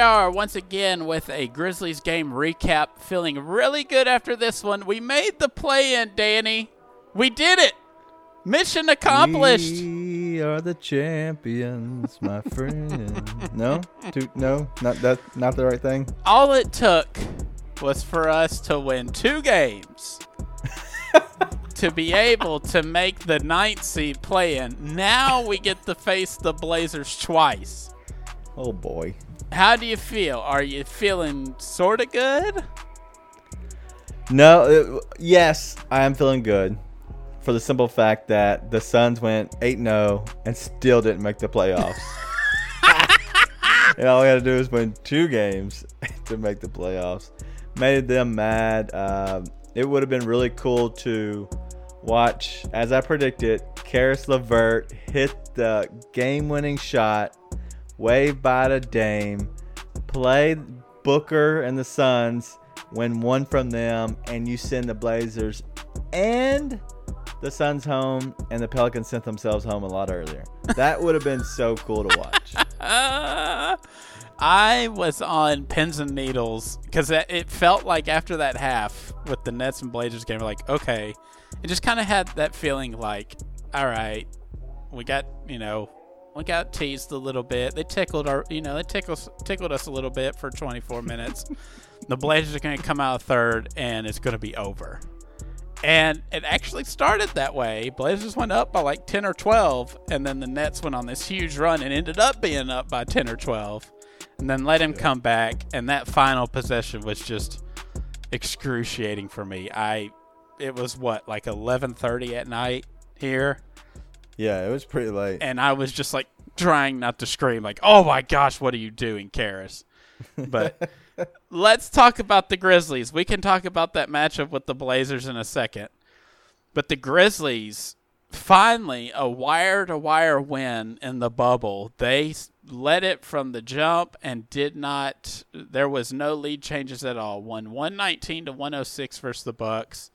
are once again with a Grizzlies game recap. Feeling really good after this one. We made the play in, Danny. We did it. Mission accomplished. We are the champions, my friend. no, no, not that, not the right thing. All it took was for us to win two games to be able to make the ninth seed play in. Now we get to face the Blazers twice. Oh boy. How do you feel? Are you feeling sort of good? No, it, yes, I am feeling good for the simple fact that the Suns went 8 0 and still didn't make the playoffs. and all we had to do was win two games to make the playoffs. Made them mad. Um, it would have been really cool to watch, as I predicted, Caris LeVert hit the game winning shot, wave by to Dame, play Booker and the Suns, win one from them, and you send the Blazers and the Suns home, and the Pelicans sent themselves home a lot earlier. That would have been so cool to watch. I was on pins and needles because it felt like after that half with the Nets and Blazers game, like, okay, it just kind of had that feeling like, all right, we got, you know, we got teased a little bit. They tickled our, you know, they tickled tickled us a little bit for 24 minutes. the Blazers are going to come out third, and it's going to be over. And it actually started that way. Blazers went up by like 10 or 12, and then the Nets went on this huge run and ended up being up by 10 or 12, and then let him come back. And that final possession was just excruciating for me. I, it was what like 11:30 at night here. Yeah, it was pretty late. And I was just like trying not to scream, like, "Oh my gosh, what are you doing, Caris?" But let's talk about the Grizzlies. We can talk about that matchup with the Blazers in a second. But the Grizzlies finally a wire to wire win in the bubble. They led it from the jump and did not there was no lead changes at all. Won 119 to 106 versus the Bucks.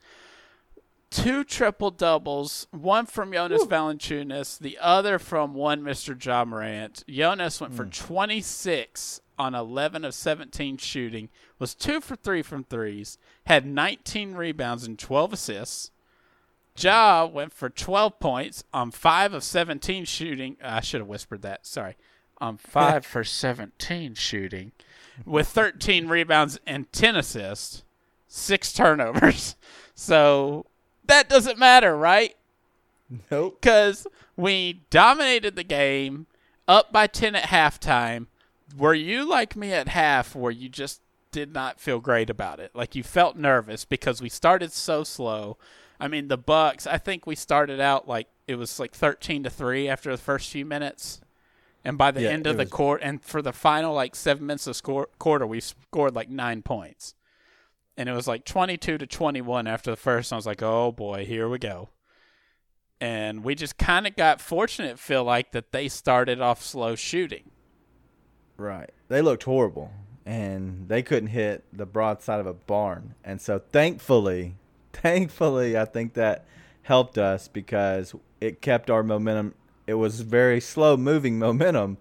Two triple doubles, one from Jonas Woo. Valanciunas, the other from one Mr. Ja Morant. Jonas went mm. for hmm. 26 on 11 of 17 shooting, was 2 for 3 from threes, had 19 rebounds and 12 assists. Ja went for 12 points on 5 of 17 shooting. I should have whispered that. Sorry. On 5 for 17 shooting with 13 rebounds and 10 assists, 6 turnovers. So that doesn't matter, right? Nope. Because we dominated the game up by 10 at halftime were you like me at half where you just did not feel great about it? Like you felt nervous because we started so slow. I mean, the Bucks, I think we started out like it was like 13 to 3 after the first few minutes. And by the yeah, end of the quarter, and for the final like seven minutes of score, quarter, we scored like nine points. And it was like 22 to 21 after the first. I was like, oh boy, here we go. And we just kind of got fortunate, feel like, that they started off slow shooting. Right. They looked horrible and they couldn't hit the broadside of a barn. And so thankfully, thankfully, I think that helped us because it kept our momentum. It was very slow moving momentum,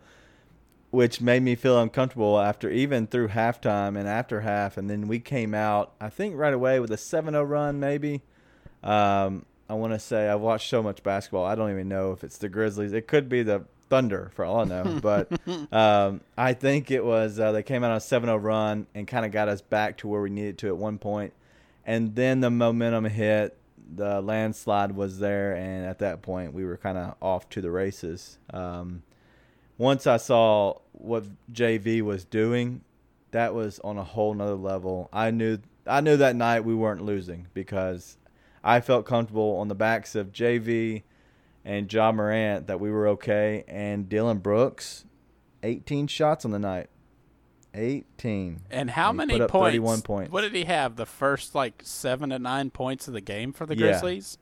which made me feel uncomfortable after even through halftime and after half. And then we came out, I think, right away with a 7 0 run, maybe. Um, I want to say I've watched so much basketball. I don't even know if it's the Grizzlies. It could be the Thunder for all I know. But um, I think it was uh, they came out on a 7-0 run and kind of got us back to where we needed to at one point. point, and then the momentum hit. The landslide was there, and at that point we were kind of off to the races. Um, once I saw what JV was doing, that was on a whole nother level. I knew I knew that night we weren't losing because I felt comfortable on the backs of JV and Ja Morant that we were okay, and Dillon Brooks, 18 shots on the night. 18. And how and many points? 31 points. What did he have? The first like seven to nine points of the game for the yeah. Grizzlies?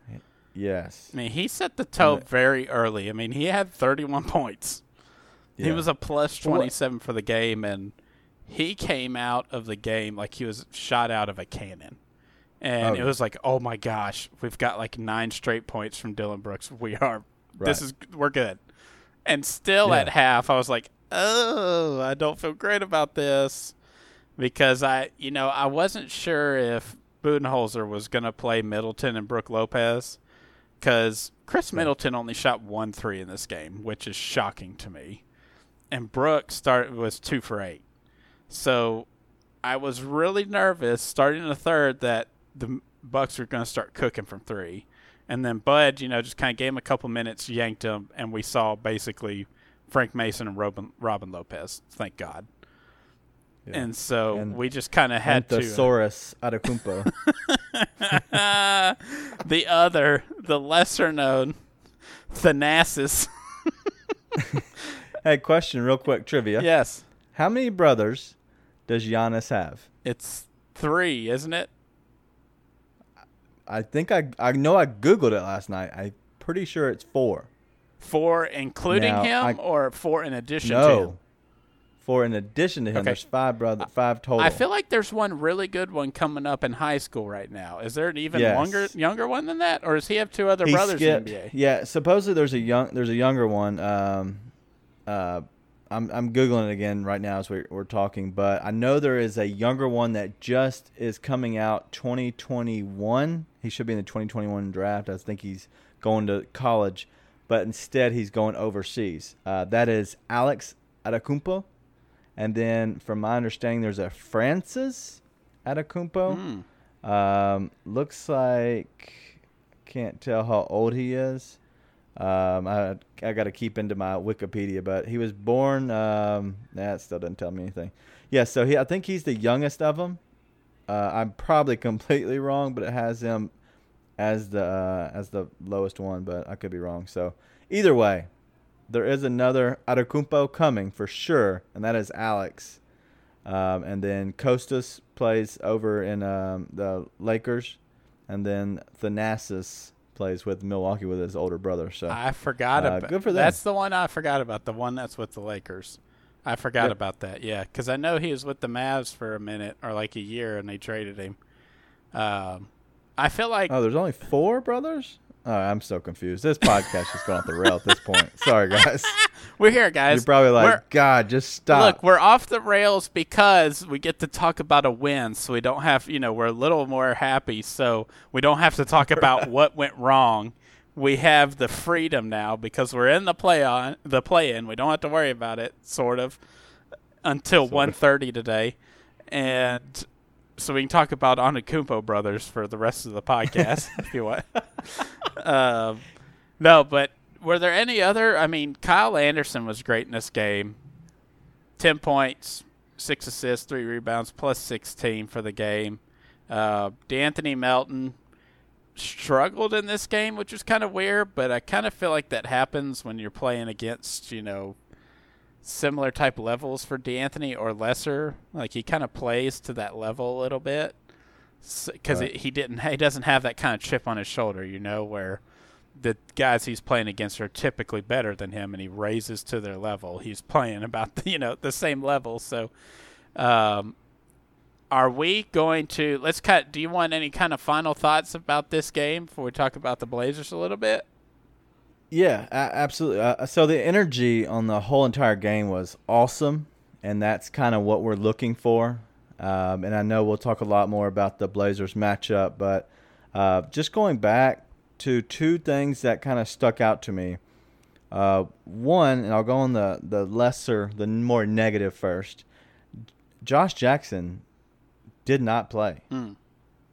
Yes. I mean, he set the tone very early. I mean, he had 31 points. Yeah. He was a plus 27 for the game, and he came out of the game like he was shot out of a cannon and oh, it was like, oh my gosh, we've got like nine straight points from Dillon Brooks. We are, right. this is, we're good. And still yeah. at half, I was like, oh, I don't feel great about this because I, you know, I wasn't sure if Budenholzer was going to play Middleton and Brook Lopez because Khris Middleton only shot one three in this game, which is shocking to me, and Brook start was two for eight. So I was really nervous starting the third that the Bucks were going to start cooking from three, and then Bud, you know, just kind of gave him a couple minutes, yanked him, and we saw basically Frank Mason and Robin, Robin Lopez. Thank God. Yeah. And so And we just kind of had to. Anthsaurus Antetokounmpo. the other, the lesser known, Thanasis. hey, question, real quick, trivia. yes, How many brothers does Giannis have? it's three, isn't it? I think I I know I googled it last night. I'm pretty sure it's four. Four, including Now, him, I- or four in addition to? No, four in addition to him. Okay. There's five brother, five total. I feel like there's one really good one coming up in high school right now. Is there an even Yes. longer, younger one than that, or does he have two other He brothers skipped- in the NBA? Yeah, supposedly there's a young there's a younger one. Um, uh, I'm I'm googling it again right now as we're, we're talking, but I know there is a younger one that just is coming out 2021. He should be in the 2021 draft. I think he's going to college, but instead he's going overseas. Uh, that is Alex Antetokounmpo, and then from my understanding, there's a Francis Antetokounmpo. Hmm. Um, looks like can't tell how old he is. Um, I I got to keep into my Wikipedia, but he was born. Um, that still doesn't tell me anything. Yeah, so he I think he's the youngest of them. Uh, I'm probably completely wrong, but it has him as the uh, as the lowest one, but I could be wrong. So either way, there is another Antetokounmpo coming for sure, and that is Alex. Um, and then Kostas plays over in um, the Lakers, and then Thanasis plays with Milwaukee with his older brother. So I forgot Uh, about. good for them. That's the one I forgot about. The one that's with the Lakers. I forgot Yep. about that. Yeah, because I know he was with the Mavs for a minute or like a year, and they traded him. Um, I feel like oh, there's only four brothers. Oh, I'm so confused. This podcast is going off the rail at this point. Sorry, guys. we're here, guys. You're probably like, We're- God, just stop. Look, we're off the rails because we get to talk about a win, so we don't have, you know, we're a little more happy, so we don't have to talk about what went wrong. We have the freedom now because we're in the play on the play in. We don't have to worry about it, sort of, until Sort 1.30 today, and so we can talk about Antetokounmpo brothers for the rest of the podcast if you want. um, no, but were there any other? I mean, Kyle Anderson was great in this game. 10 points, 6 assists, 3 rebounds, plus 16 for the game. Uh, De'Anthony Melton struggled in this game, which was kind of weird, but I kind of feel like that happens when you're playing against, you know, similar type levels for De'Anthony or lesser. Like he kind of plays to that level a little bit because Right. he didn't he doesn't have that kind of chip on his shoulder, you know, where the guys he's playing against are typically better than him, and he raises to their level. He's playing about the, you know the same level. So, um, are we going to let's cut? Do you want any kind of final thoughts about this game before we talk about the Blazers a little bit? Yeah, absolutely. Uh, so the energy on the whole entire game was awesome, and that's kind of what we're looking for. Um, and I know we'll talk a lot more about the Blazers matchup, but uh, just going back to two things that kind of stuck out to me. Uh, one, and I'll go on the the lesser, the more negative first. Josh Jackson did not play Mm.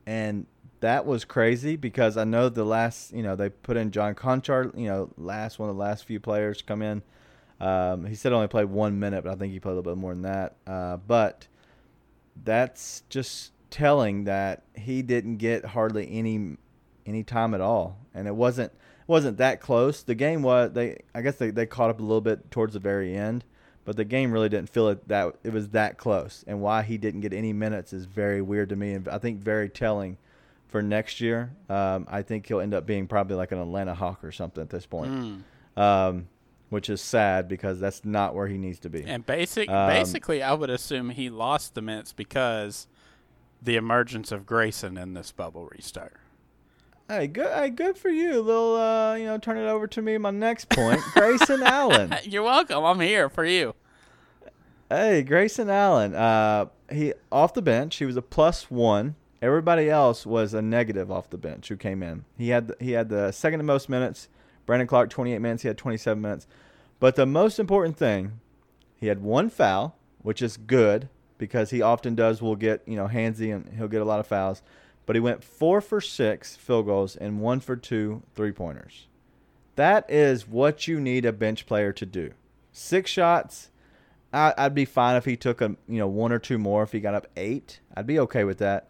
and that was crazy because I know the last, you know, they put in John Konchar, you know, last one of the last few players come in. Um, he said only played one minute, but I think he played a little bit more than that. Uh, but that's just telling that he didn't get hardly any any time at all, and it wasn't wasn't that close. The game was they I guess they, they caught up a little bit towards the very end, but the game really didn't feel it that it was that close. And why he didn't get any minutes is very weird to me, and I think very telling for next year. Um, I think he'll end up being probably like an Atlanta Hawk or something at this point, Mm. um, which is sad because that's not where he needs to be. And basic, Um, basically, I would assume he lost the minutes because the emergence of Grayson in this bubble restart. Hey, good, hey, good for you. Little, uh, you know, turn it over to me. My next point, Grayson Allen. You're welcome. I'm here for you. Hey, Grayson Allen. Uh, he off the bench. He was a plus one. Everybody else was a negative off the bench who came in. He had the, he had the second most minutes. Brandon Clarke 28 minutes. He had 27 minutes. But the most important thing, he had one foul, which is good because he often does. Will get you know handsy and he'll get a lot of fouls. But he went four for six field goals and one for two three pointers. That is what you need a bench player to do. Six shots. I, I'd be fine if he took a you know one or two more. If he got up eight, I'd be okay with that.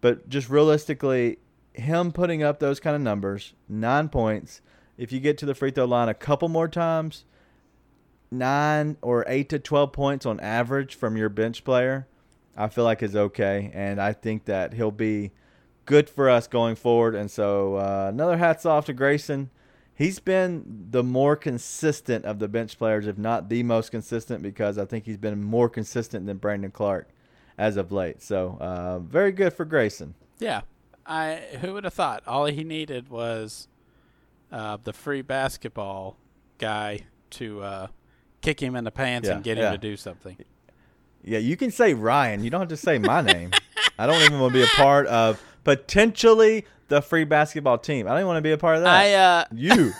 But just realistically, him putting up those kind of numbers, nine points. If you get to the free throw line a couple more times, nine or eight to 12 points on average from your bench player, I feel like is okay. And I think that he'll be good for us going forward. And so uh, another hats off to Grayson. He's been the more consistent of the bench players, if not the most consistent, because I think he's been more consistent than Brandon Clarke as of late. So uh, very good for Grayson. Yeah, I who would have thought? All he needed was uh, the free basketball guy to uh, kick him in the pants Yeah, and get yeah. him to do something. Yeah, you can say Ryan. You don't have to say my name. I don't even want to be a part of potentially the free basketball team. I don't even want to be a part of that. I uh, you,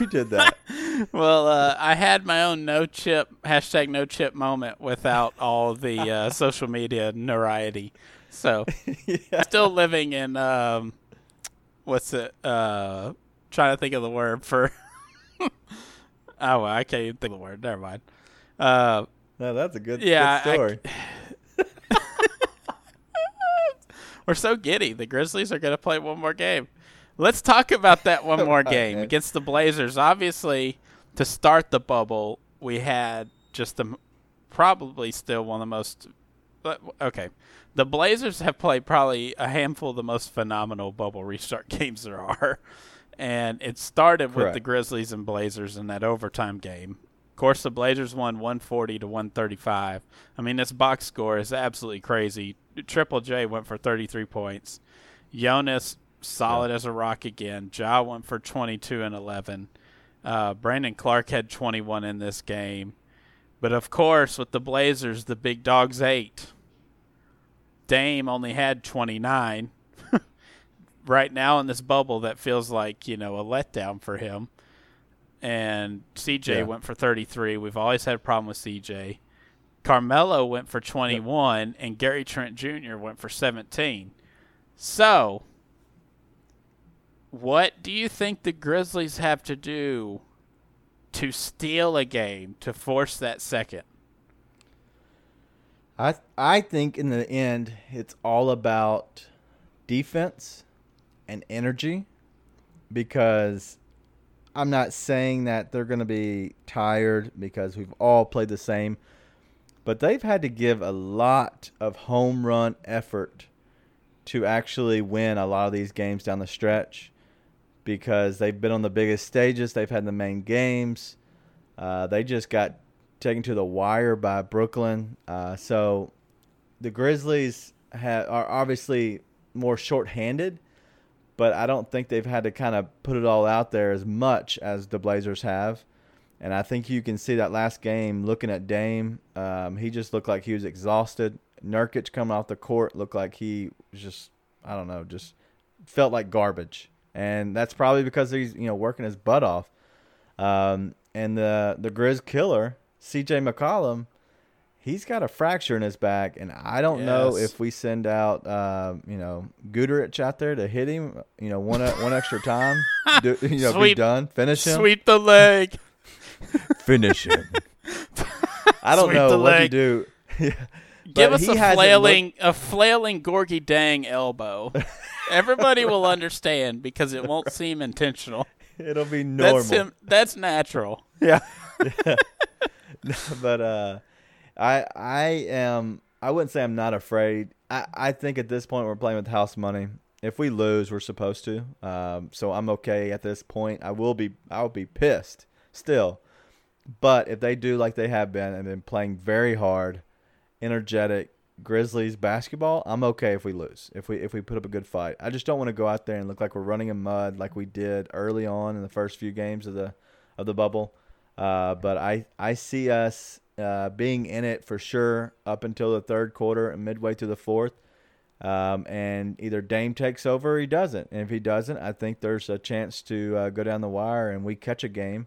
you did that. well, uh, I had my own no chip hashtag no chip moment without all the uh, social media notoriety. So yeah. still living in um, what's it? Uh, trying to think of the word for. oh, well, I can't even think of the word. Never mind. Uh, No, that's a good, Yeah, good I- story. we're so giddy. The Grizzlies are going to play one more game. Let's talk about that one more game against the Blazers. Obviously, to start the bubble, we had just the probably still one of the most. but- Okay, the Blazers have played probably a handful of the most phenomenal bubble restart games there are, and it started with the Grizzlies and Blazers in that overtime game. Of course, the Blazers won 140 to 135. I mean, this box score is absolutely crazy. Triple J went for 33 points. Jonas solid as a rock again. Ja went for 22 and 11. Uh, Brandon Clarke had 21 in this game. But of course, with the Blazers, the big dogs ate. Dame only had 29. right now in this bubble, that feels like, you know, a letdown for him. And CJ Yeah. went for 33. We've always had a problem with CJ. Carmelo went for 21, and Gary Trent Jr. went for 17. So, what do you think the Grizzlies have to do to steal a game to force that second? I I think in the end it's all about defense and energy because I'm not saying that they're going to be tired because we've all played the same but they've had to give a lot of home run effort to actually win a lot of these games down the stretch because they've been on the biggest stages, they've had the main games. Uh, they just got taken to the wire by Brooklyn. Uh, so the Grizzlies ha- are obviously more shorthanded, but I don't think they've had to kind of put it all out there as much as the Blazers have. And I think you can see that last game looking at Dame. Um, he just looked like he was exhausted. Nurkic coming off the court looked like he was just, I don't know, just felt like garbage. And that's probably because he's, you know, working his butt off. Um, and the the Grizz killer, CJ McCollum, he's got a fracture in his back, and I don't know if we send out, uh, you know, Guterich out there to hit him, you know, one one extra time, do, you know, be done, finish him, Sweep the leg. finish him. I don't Sweep know the what to leg. do. Give us a flailing, a flailing Gorgui Dieng elbow. Everybody will understand because it won't seem intentional. It'll be normal. That's him. That's natural. Yeah. but uh I I am I wouldn't say I'm not afraid. I, I think at this point we're playing with house money. If we lose, we're supposed to. Um, so I'm okay at this point. I will be I will be pissed still. But if they do like they have been and been playing very hard, energetic Grizzlies basketball, I'm okay if we lose. If we if we put up a good fight. I just don't want to go out there and look like we're running in mud like we did early on in the first few games of the of the bubble. Uh, but I I see us uh, being in it for sure up until the third quarter and midway through the fourth. Um, and either Dame takes over or he doesn't. And if he doesn't, I think there's a chance to uh, go down the wire and we catch a game.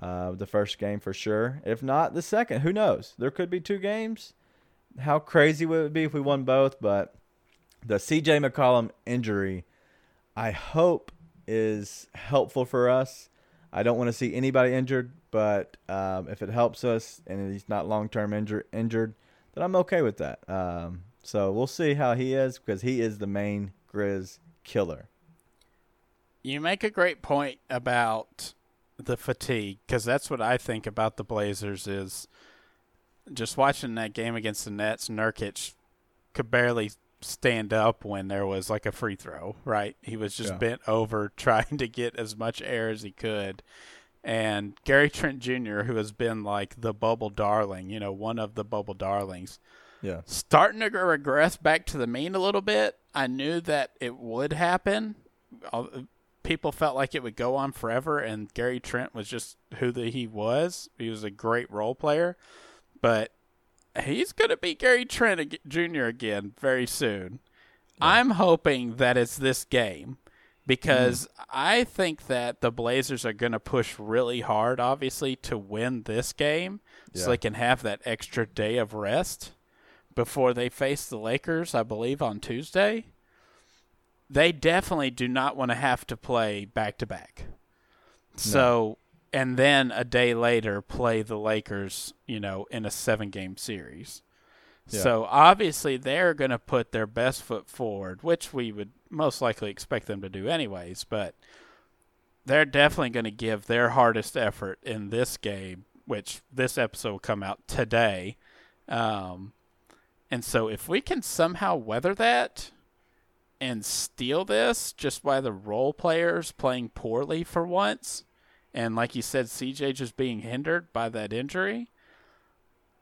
Uh, the first game for sure. If not, the second. Who knows? There could be two games. How crazy would it be if we won both? But the CJ McCollum injury, I hope, is helpful for us. I don't want to see anybody injured, but um, if it helps us and he's not long term injured, injured, then I'm okay with that. Um, so we'll see how he is because he is the main Grizz killer. You make a great point about the fatigue because that's what I think about the Blazers is just watching that game against the Nets. Nurkic could barely stand up when there was like a free throw. Right, he was just Yeah. bent over trying to get as much air as he could. And Gary Trent Jr., who has been like the bubble darling, you know, one of the bubble darlings, Yeah. starting to regress back to the mean a little bit. I knew that it would happen. People felt like it would go on forever, and Gary Trent was just who the, he was. He was a great role player, but he's going to be Gary Trent Jr. again very soon. I'm hoping that it's this game because mm. I think that the Blazers are going to push really hard, obviously, to win this game Yeah. so they can have that extra day of rest before they face the Lakers, I believe, on Tuesday. They definitely do not want to have to play back to back. So, and then a day later play the Lakers, you know, in a seven game series. Yeah. So obviously they're going to put their best foot forward, which we would most likely expect them to do anyways, but they're definitely going to give their hardest effort in this game, which this episode will come out today. Um, and so if we can somehow weather that and steal this just by the role players playing poorly for once, and like you said, CJ just being hindered by that injury,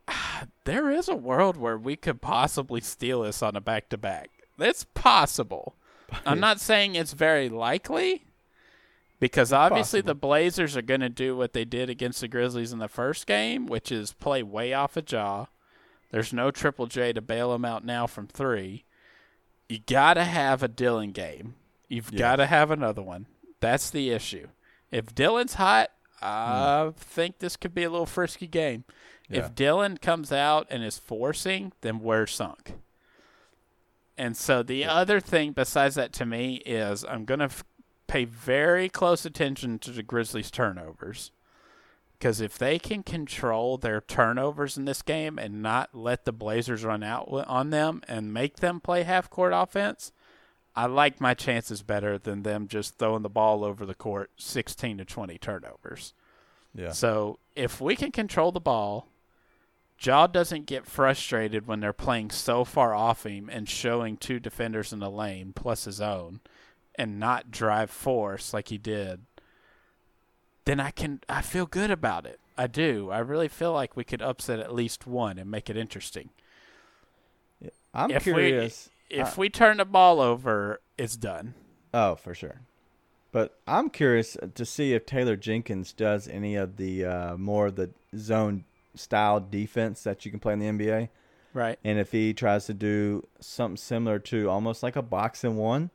there is a world where we could possibly steal this on a back to back. It's possible. I'm not saying it's very likely because obviously possible. the Blazers are going to do what they did against the Grizzlies in the first game, which is play way off a Ja. There's no Triple J to bail them out now from three. You got to have a Dillon game. You've got to have another one. That's the issue. If Dillon's hot, I mm. think this could be a little frisky game. Yeah. If Dillon comes out and is forcing, then we're sunk. And so the other thing besides that to me is I'm going to f- pay very close attention to the Grizzlies' turnovers. Because if they can control their turnovers in this game and not let the Blazers run out on them and make them play half court offense, I like my chances better than them just throwing the ball over the court 16 to 20 turnovers. Yeah. So if we can control the ball, Ja doesn't get frustrated when they're playing so far off him and showing two defenders in the lane plus his own and not drive force like he did, then I can I feel good about it. I do. I really feel like we could upset at least one and make it interesting. I'm If we- curious. If we turn the ball over, it's done. Oh, for sure. But I'm curious to see if Taylor Jenkins does any of the uh, more of the zone style defense that you can play in the NBA, Right. and if he tries to do something similar to almost like a box and one.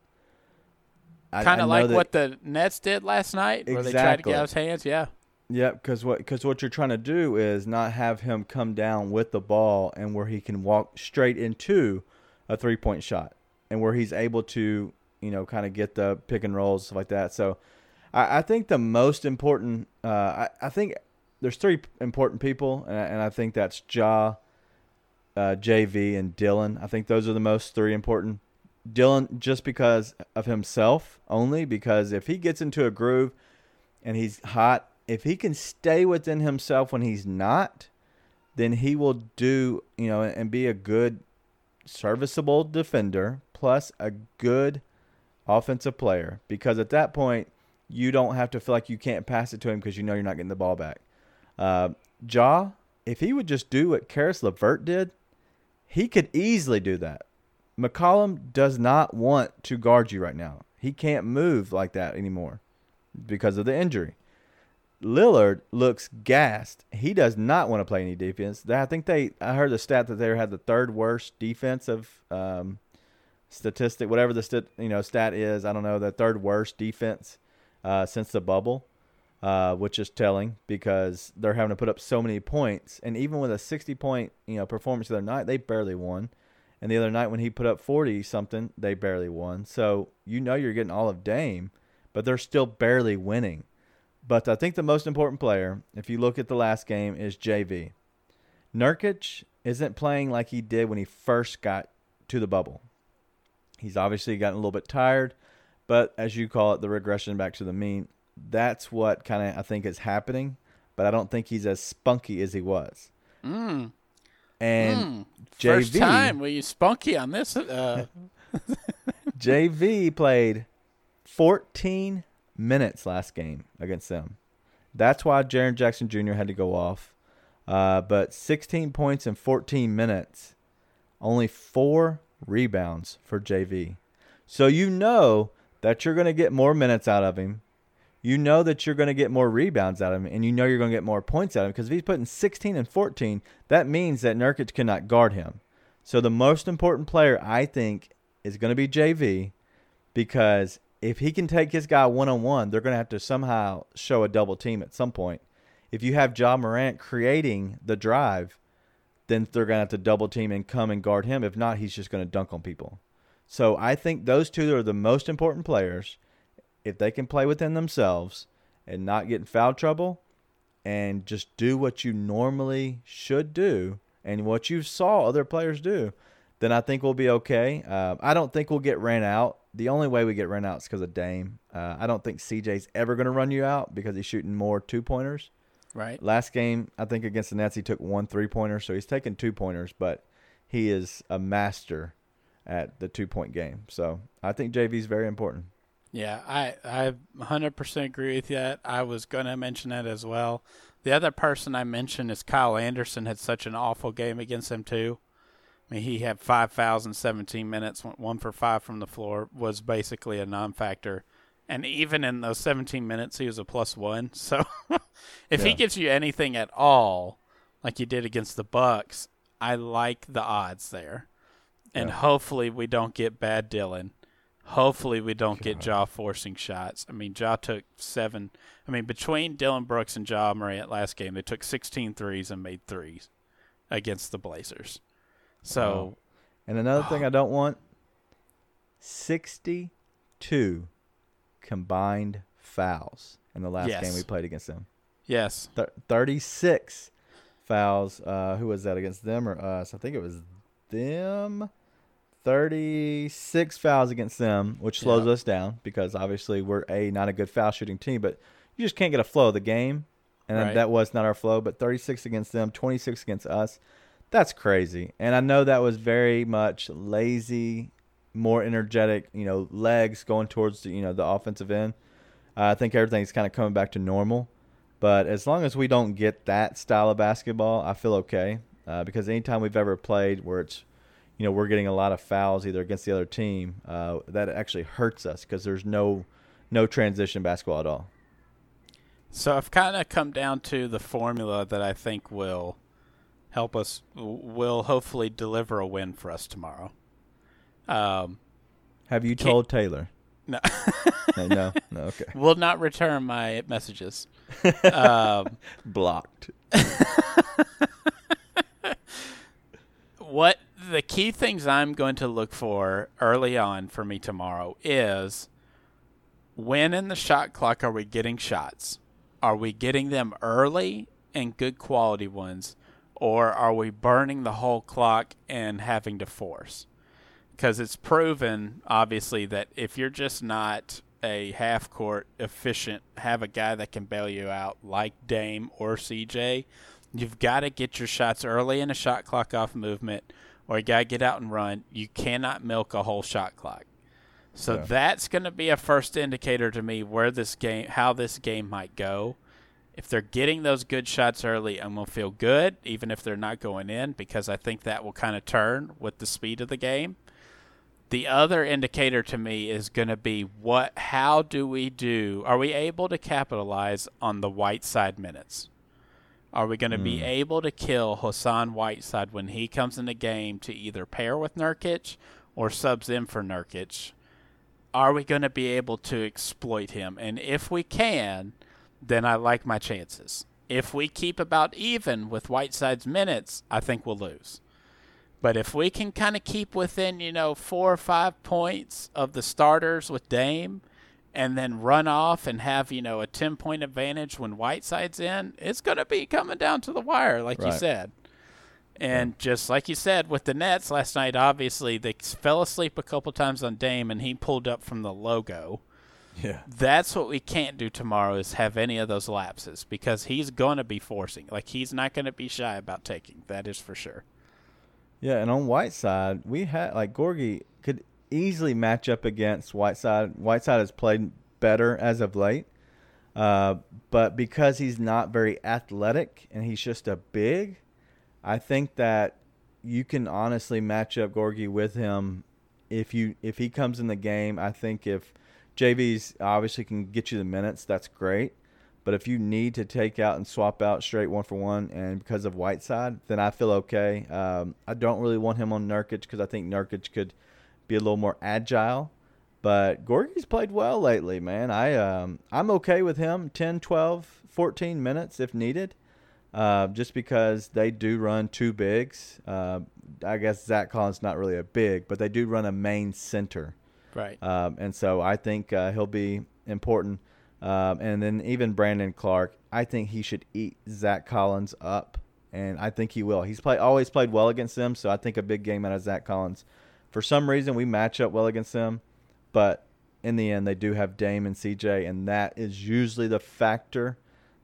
Kind of like that- what the Nets did last night, where they tried to Exactly. get out his hands. Yeah. Yeah, because what because what you're trying to do is not have him come down with the ball and where he can walk straight into a three point shot and where he's able to you know kind of get the pick and rolls stuff like that. So I, I think the most important uh, I I think there's three important people and I, and I think that's Ja, uh, JV, and Dillon. I think those are the most three important. Dillon just because of himself only because if he gets into a groove and he's hot, if he can stay within himself when he's not, then he will do, you know, and be a good serviceable defender plus a good offensive player because at that point you don't have to feel like you can't pass it to him because you know you're not getting the ball back. Uh, Ja, if he would just do what Caris LeVert did, he could easily do that. McCollum does not want to guard you right now. He can't move like that anymore because of the injury. Lillard looks gassed. He does not want to play any defense. I think they. I heard the stat that they had the third worst defensive um, statistic, whatever the st- you know stat is. I don't know the third worst defense uh, since the bubble, uh, which is telling because they're having to put up so many points. And even with a sixty point you know performance the other night, they barely won. And the other night when he put up forty something, they barely won. So you know you're getting all of Dame, but they're still barely winning. But I think the most important player, if you look at the last game, is JV. Nurkic isn't playing like he did when he first got to the bubble. He's obviously gotten a little bit tired, but as you call it, the regression back to the mean, that's what kind of I think is happening. But I don't think he's as spunky as he was. Mm. And Mm. JV, First time were you spunky on this? Uh, JV played 14 minutes last game against them. That's why Jaren Jackson Jr. had to go off. Uh, but 16 points in 14 minutes, only four rebounds for JV. So you know that you're going to get more minutes out of him. You know that you're going to get more rebounds out of him, and you know you're going to get more points out of him because if he's putting 16 and 14, that means that Nurkic cannot guard him. So the most important player, I think, is going to be JV because if he can take his guy one on one, they're going to have to somehow show a double team at some point. If you have Ja Morant creating the drive, then they're going to have to double team and come and guard him. If not, he's just going to dunk on people. So I think those two are the most important players. If they can play within themselves and not get in foul trouble and just do what you normally should do and what you saw other players do, then I think we'll be okay. Uh, I don't think we'll get ran out. The only way we get run out is because of Dame. Uh, I don't think CJ's ever going to run you out because he's shooting more two pointers. right. Last game, I think against the Nets, he took one three pointer, so he's taking two pointers, but he is a master at the two point game. So I think JV is very important. Yeah, I I 100% agree with that. I was going to mention that as well. The other person I mentioned is Kyle Anderson had such an awful game against them too. I mean, he had five fouls in 17 minutes, went one for five from the floor, was basically a non-factor. And even in those 17 minutes, he was a plus one. So if he gives you anything at all, like he did against the Bucks, I like the odds there. And Yeah. hopefully we don't get bad Dillon. Hopefully we don't get Ja forcing shots. I mean, Ja took seven. I mean, between Dillon Brooks and Ja Morant last game, they took 16 threes and made threes against the Blazers. So, And another thing I don't want 62 combined fouls in the last Yes. game we played against them. yes. Th- 36 fouls. Uh, who was that against them or us? I think it was them. 36 fouls against them, which slows Yeah. us down because obviously we're a not a good foul shooting team, but you just can't get a flow of the game. And Right. that was not our flow, but 36 against them, 26 against us. That's crazy. And I know that was very much lazy, more energetic, you know, legs going towards the, you know, the offensive end. Uh, I think everything's kind of coming back to normal. But as long as we don't get that style of basketball, I feel okay. Uh, because anytime we've ever played where it's, you know, we're getting a lot of fouls either against the other team, uh, that actually hurts us because there's no, no transition basketball at all. So I've kind of come down to the formula that I think will help us, will hopefully deliver a win for us tomorrow. Um, Have you told Taylor? no, No, no, no. Okay, will not return my messages. um, blocked. what the key things I'm going to look for early on for me tomorrow is when in the shot clock are we getting shots? Are we getting them early and good quality ones, or are we burning the whole clock and having to force? Because it's proven, obviously, that if you're just not a half court efficient, have a guy that can bail you out like Dame or CJ, you've got to get your shots early in a shot clock off movement, or you got to get out and run. You cannot milk a whole shot clock. So Yeah. that's going to be a first indicator to me where this game, how this game might go. If they're getting those good shots early, I'm going to feel good, even if they're not going in, because I think that will kind of turn with the speed of the game. The other indicator to me is going to be what how do we do? Are we able to capitalize on the Whiteside minutes? Are we going to be hmm. able to kill Hassan Whiteside when he comes in the game to either pair with Nurkic or subs in for Nurkic? Are we going to be able to exploit him? And if we can, then I like my chances. If we keep about even with Whiteside's minutes, I think we'll lose. But if we can kind of keep within, you know, four or five points of the starters with Dame and then run off and have, you know, a 10 point advantage when Whiteside's in, it's going to be coming down to the wire, like you said. And just like you said with the Nets last night, obviously they fell asleep a couple times on Dame and he pulled up from the logo. Yeah. That's what we can't do tomorrow is have any of those lapses because he's going to be forcing. Like he's not going to be shy about taking. That is for sure. Yeah, and on Whiteside, we had like Gorgui could easily match up against Whiteside. Whiteside has played better as of late, uh, but because he's not very athletic and he's just a big, I think that you can honestly match up Gorgui with him if you if he comes in the game. I think if JV's obviously can get you the minutes, that's great. But if you need to take out and swap out straight one for one, and because of Whiteside, then I feel okay. Um, I don't really want him on Nurkic because I think Nurkic could be a little more agile. But Gorgui's played well lately, man. I um, I'm okay with him 10, 12, 14 minutes if needed. Uh, just because they do run two bigs. Uh, I guess Zach Collins not really a big, but they do run a main center. Right. Um, and so I think uh, he'll be important. Um, and then even Brandon Clarke, I think he should eat Zach Collins up, and I think he will. He's play always played well against them, so I think a big game out of Zach Collins. For some reason, we match up well against them, but in the end, they do have Dame and CJ, and that is usually the factor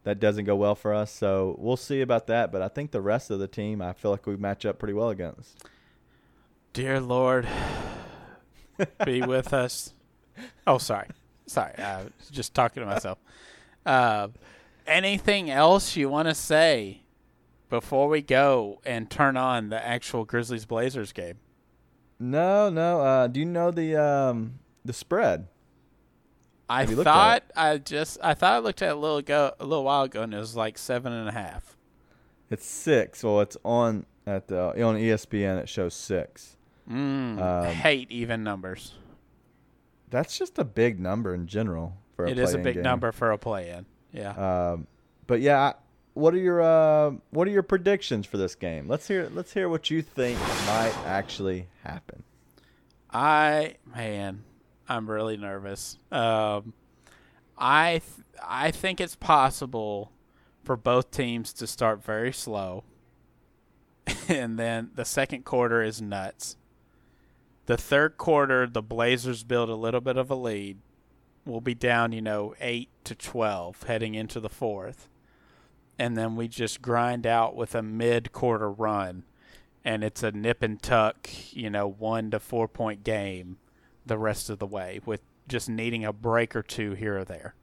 that doesn't go well for us. So we'll see about that. But I think the rest of the team, I feel like we match up pretty well against. Dear Lord, be with us. Oh, sorry. Sorry. I was just talking to myself. Uh, anything else you want to say before we go and turn on the actual Grizzlies Blazers game? No, no. Uh, do you know the um, the spread? I Have you looked at thought I just I thought I looked at it a little ago a little while ago and it was like seven and a half. It's six. Well, it's on at the on ESPN. It shows six. Mm, Um, hate even numbers. That's just a big number in general for a It is a play-in big game. number for a play-in. Yeah. Um, but yeah, what are your uh, what are your predictions for this game? Let's hear let's hear what you think might actually happen. I man, I'm really nervous. Um, I th- I think it's possible for both teams to start very slow, and then the second quarter is nuts. The third quarter, the Blazers build a little bit of a lead. We'll be down, you know, eight to twelve heading into the fourth, and then we just grind out with a mid-quarter run and it's a nip and tuck, you know, one to four point game the rest of the way with just needing a break or two here or there.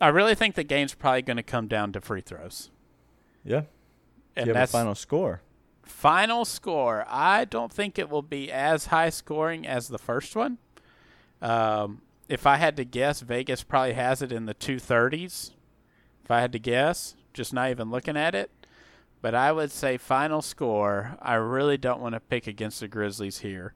I really think the game's probably going to come down to free throws. Yeah, And you have a that's final score? Final score. I don't think it will be as high scoring as the first one. Um, if I had to guess, Vegas probably has it in the 230s. If I had to guess, just not even looking at it. But I would say final score. I really don't want to pick against the Grizzlies here.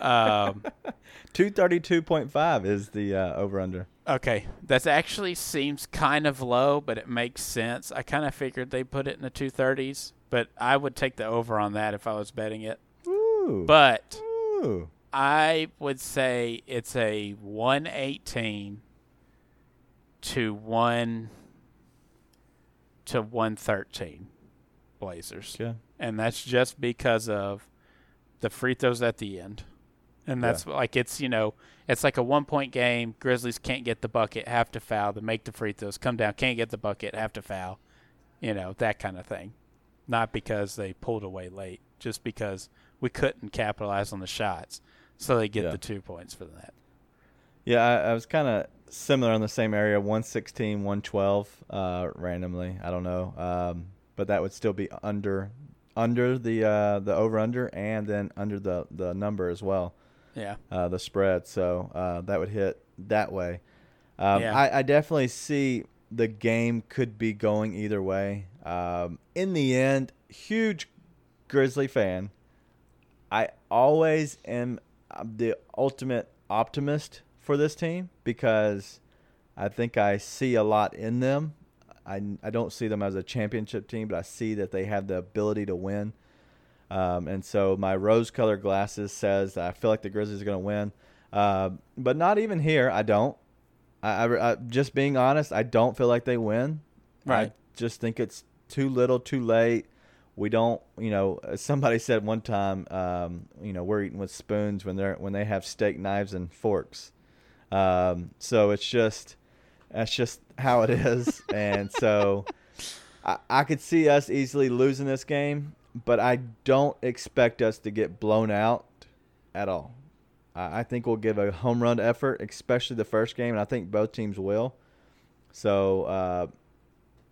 Um, Two thirty two point five is the uh, over under. okay, that actually seems kind of low, but it makes sense. I kind of figured they put it in the 230s, but I would take the over on that if I was betting it. Ooh, But ooh. I would say it's a 118 to 1 to 113 Blazers. Okay. And that's just because of the free throws at the end. And that's like it's, you know, it's like a one point game. Grizzlies can't get the bucket, have to foul, to make the free throws, come down, can't get the bucket, have to foul. You know, that kind of thing. Not because they pulled away late, just because we couldn't capitalize on the shots. So they get Yeah. the two points for that. Yeah, I, I was kind of similar in the same area 116, 112 uh, randomly. I don't know. Um, but that would still be under under the uh, the over under and then under the, the number as well. Yeah. uh, the spread. So uh, that would hit that way. Um, Yeah. I, I definitely see the game could be going either way. Um, in the end, huge Grizzly fan. I always am I'm the ultimate optimist for this team because I think I see a lot in them. I, I don't see them as a championship team, but I see that they have the ability to win. Um, and so my rose-colored glasses says I feel like the Grizzlies are going to win, uh, but not even here. I don't. I, I, I just being honest, I don't feel like they win. Right. I just think it's too little, too late. We don't, you know. Somebody said one time, um, you know, we're eating with spoons when they're when they have steak knives and forks. Um, so it's just that's just how it is, and so I, I could see us easily losing this game, but I don't expect us to get blown out at all. I, I think we'll give a home run effort, especially the first game, and I think both teams will. So uh,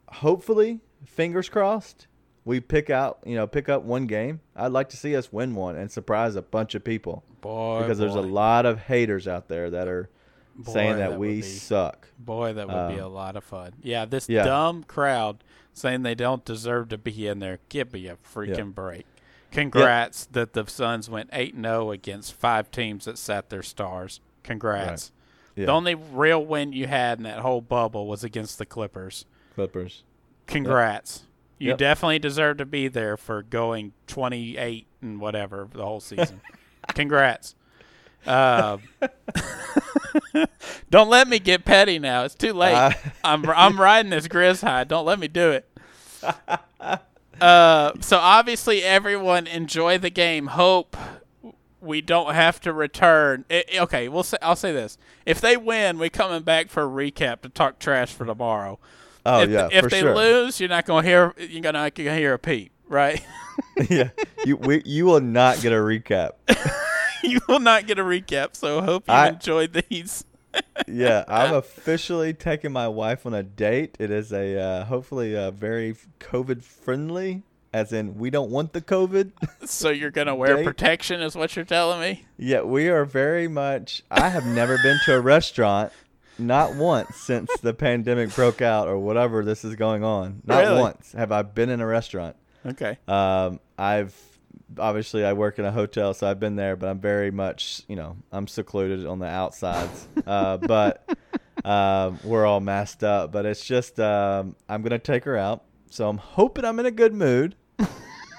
hopefully, fingers crossed, we pick out you know pick up one game. I'd like to see us win one and surprise a bunch of people Boy, because there's a lot of haters out there that are Boy, saying that, that we be- suck. Boy, that would be Um, a lot of fun. Yeah, this yeah. dumb crowd saying they don't deserve to be in there. Give me a freaking Yeah. break. Congrats that the Suns went 8 0 against five teams that sat their stars. Congrats. Yeah. The only real win you had in that whole bubble was against the Clippers. Clippers. Congrats. You Yep. definitely deserve to be there for going 28 and whatever the whole season. Congrats. Uh, don't let me get petty now. It's too late. Uh, I'm I'm riding this Grizz high. Don't let me do it. Uh, so obviously everyone enjoy the game. Hope we don't have to return. I- I- okay, we'll say I'll say this: if they win, we coming back for a recap to talk trash for tomorrow. Oh if yeah, if they sure. lose, you're not gonna hear you're gonna, not gonna hear a peep, right? yeah, you we, you will not get a recap. you will not get a recap. So hope you I- enjoyed these. Yeah, I'm officially taking my wife on a date. It is a uh, hopefully uh, very COVID friendly, as in we don't want the COVID. So you're gonna wear Date? protection, is what you're telling me? yeah, we are very much. I have never been to a restaurant, not once since the pandemic broke out or whatever this is going on. Not Really? once have I been in a restaurant. Okay. Um, I've obviously I work in a hotel, so I've been there, but I'm very much, you know, I'm secluded on the outsides. uh, but um, we're all masked up. But it's just um, I'm gonna take her out, so I'm hoping I'm in a good mood.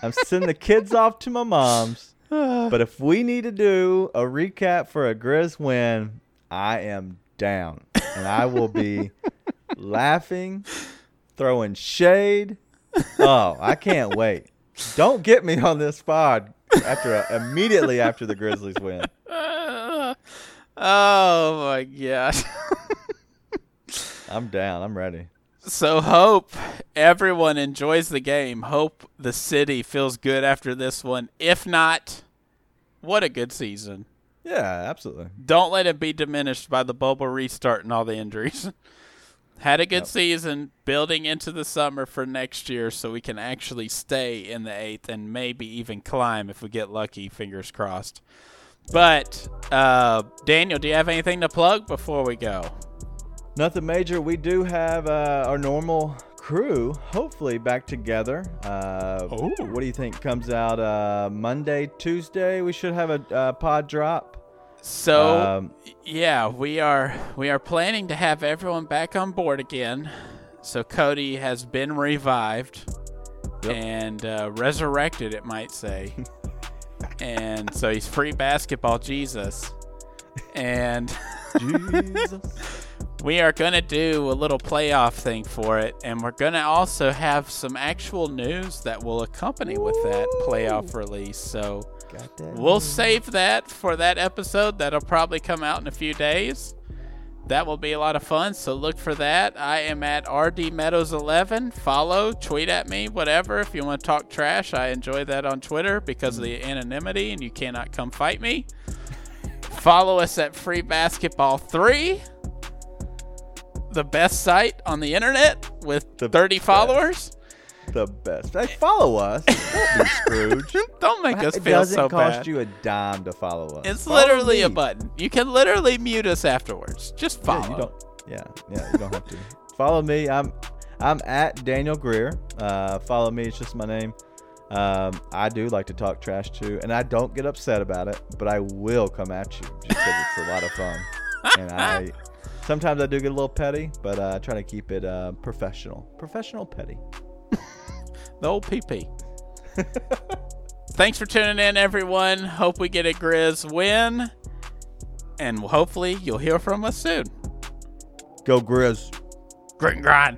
I'm sending the kids off to my mom's. But if we need to do a recap for a Grizz win, I am down, and I will be laughing, throwing shade. Oh, I can't wait. Don't get me on this pod after immediately after the Grizzlies win. Uh, oh my gosh. I'm down. I'm ready. So hope everyone enjoys the game. Hope the city feels good after this one. If not, what a good season. Yeah, absolutely. Don't let it be diminished by the bubble restart and all the injuries. Had a good Yep. season building into the summer for next year so we can actually stay in the eighth and maybe even climb if we get lucky, fingers crossed. But, uh, Daniel, do you have anything to plug before we go? Nothing major. We do have uh, our normal crew, hopefully back together. Uh, what do you think comes out uh, Monday, Tuesday? We should have a uh, pod drop. So, Um, yeah, we are we are planning to have everyone back on board again. So Cody has been revived Yep. and uh, resurrected, it might say. and so he's free basketball Jesus. And Jesus. we are going to do a little playoff thing for it. And we're going to also have some actual news that will accompany with that playoff release. So we'll save that for that episode. That'll probably come out in a few days. That will be a lot of fun, so look for that. I am at RD Meadows 11. Follow, tweet at me, whatever. If you want to talk trash, I enjoy that on Twitter because of the anonymity and you cannot come fight me. Follow us at Free Basketball 3, the best site on the internet with The 30 best. followers. the best. Hey, follow us. Don't be Scrooge. Don't make us it feel doesn't so cost you a dime to follow us. it's Follow literally a button. You can literally mute us afterwards. Just follow. Yeah, you don't. Yeah, yeah, you don't have to. follow me. I'm I'm at Daniel Greer. Uh, follow me. It's just my name. Um, I do like to talk trash too, and I don't get upset about it, but I will come at you just because it's a lot of fun. And I sometimes I do get a little petty, but uh, I try to keep it uh, professional. Professional petty. The old PP. Thanks for tuning in, everyone. Hope we get a Grizz win. And hopefully you'll hear from us soon. Go Grizz. Grit and grind.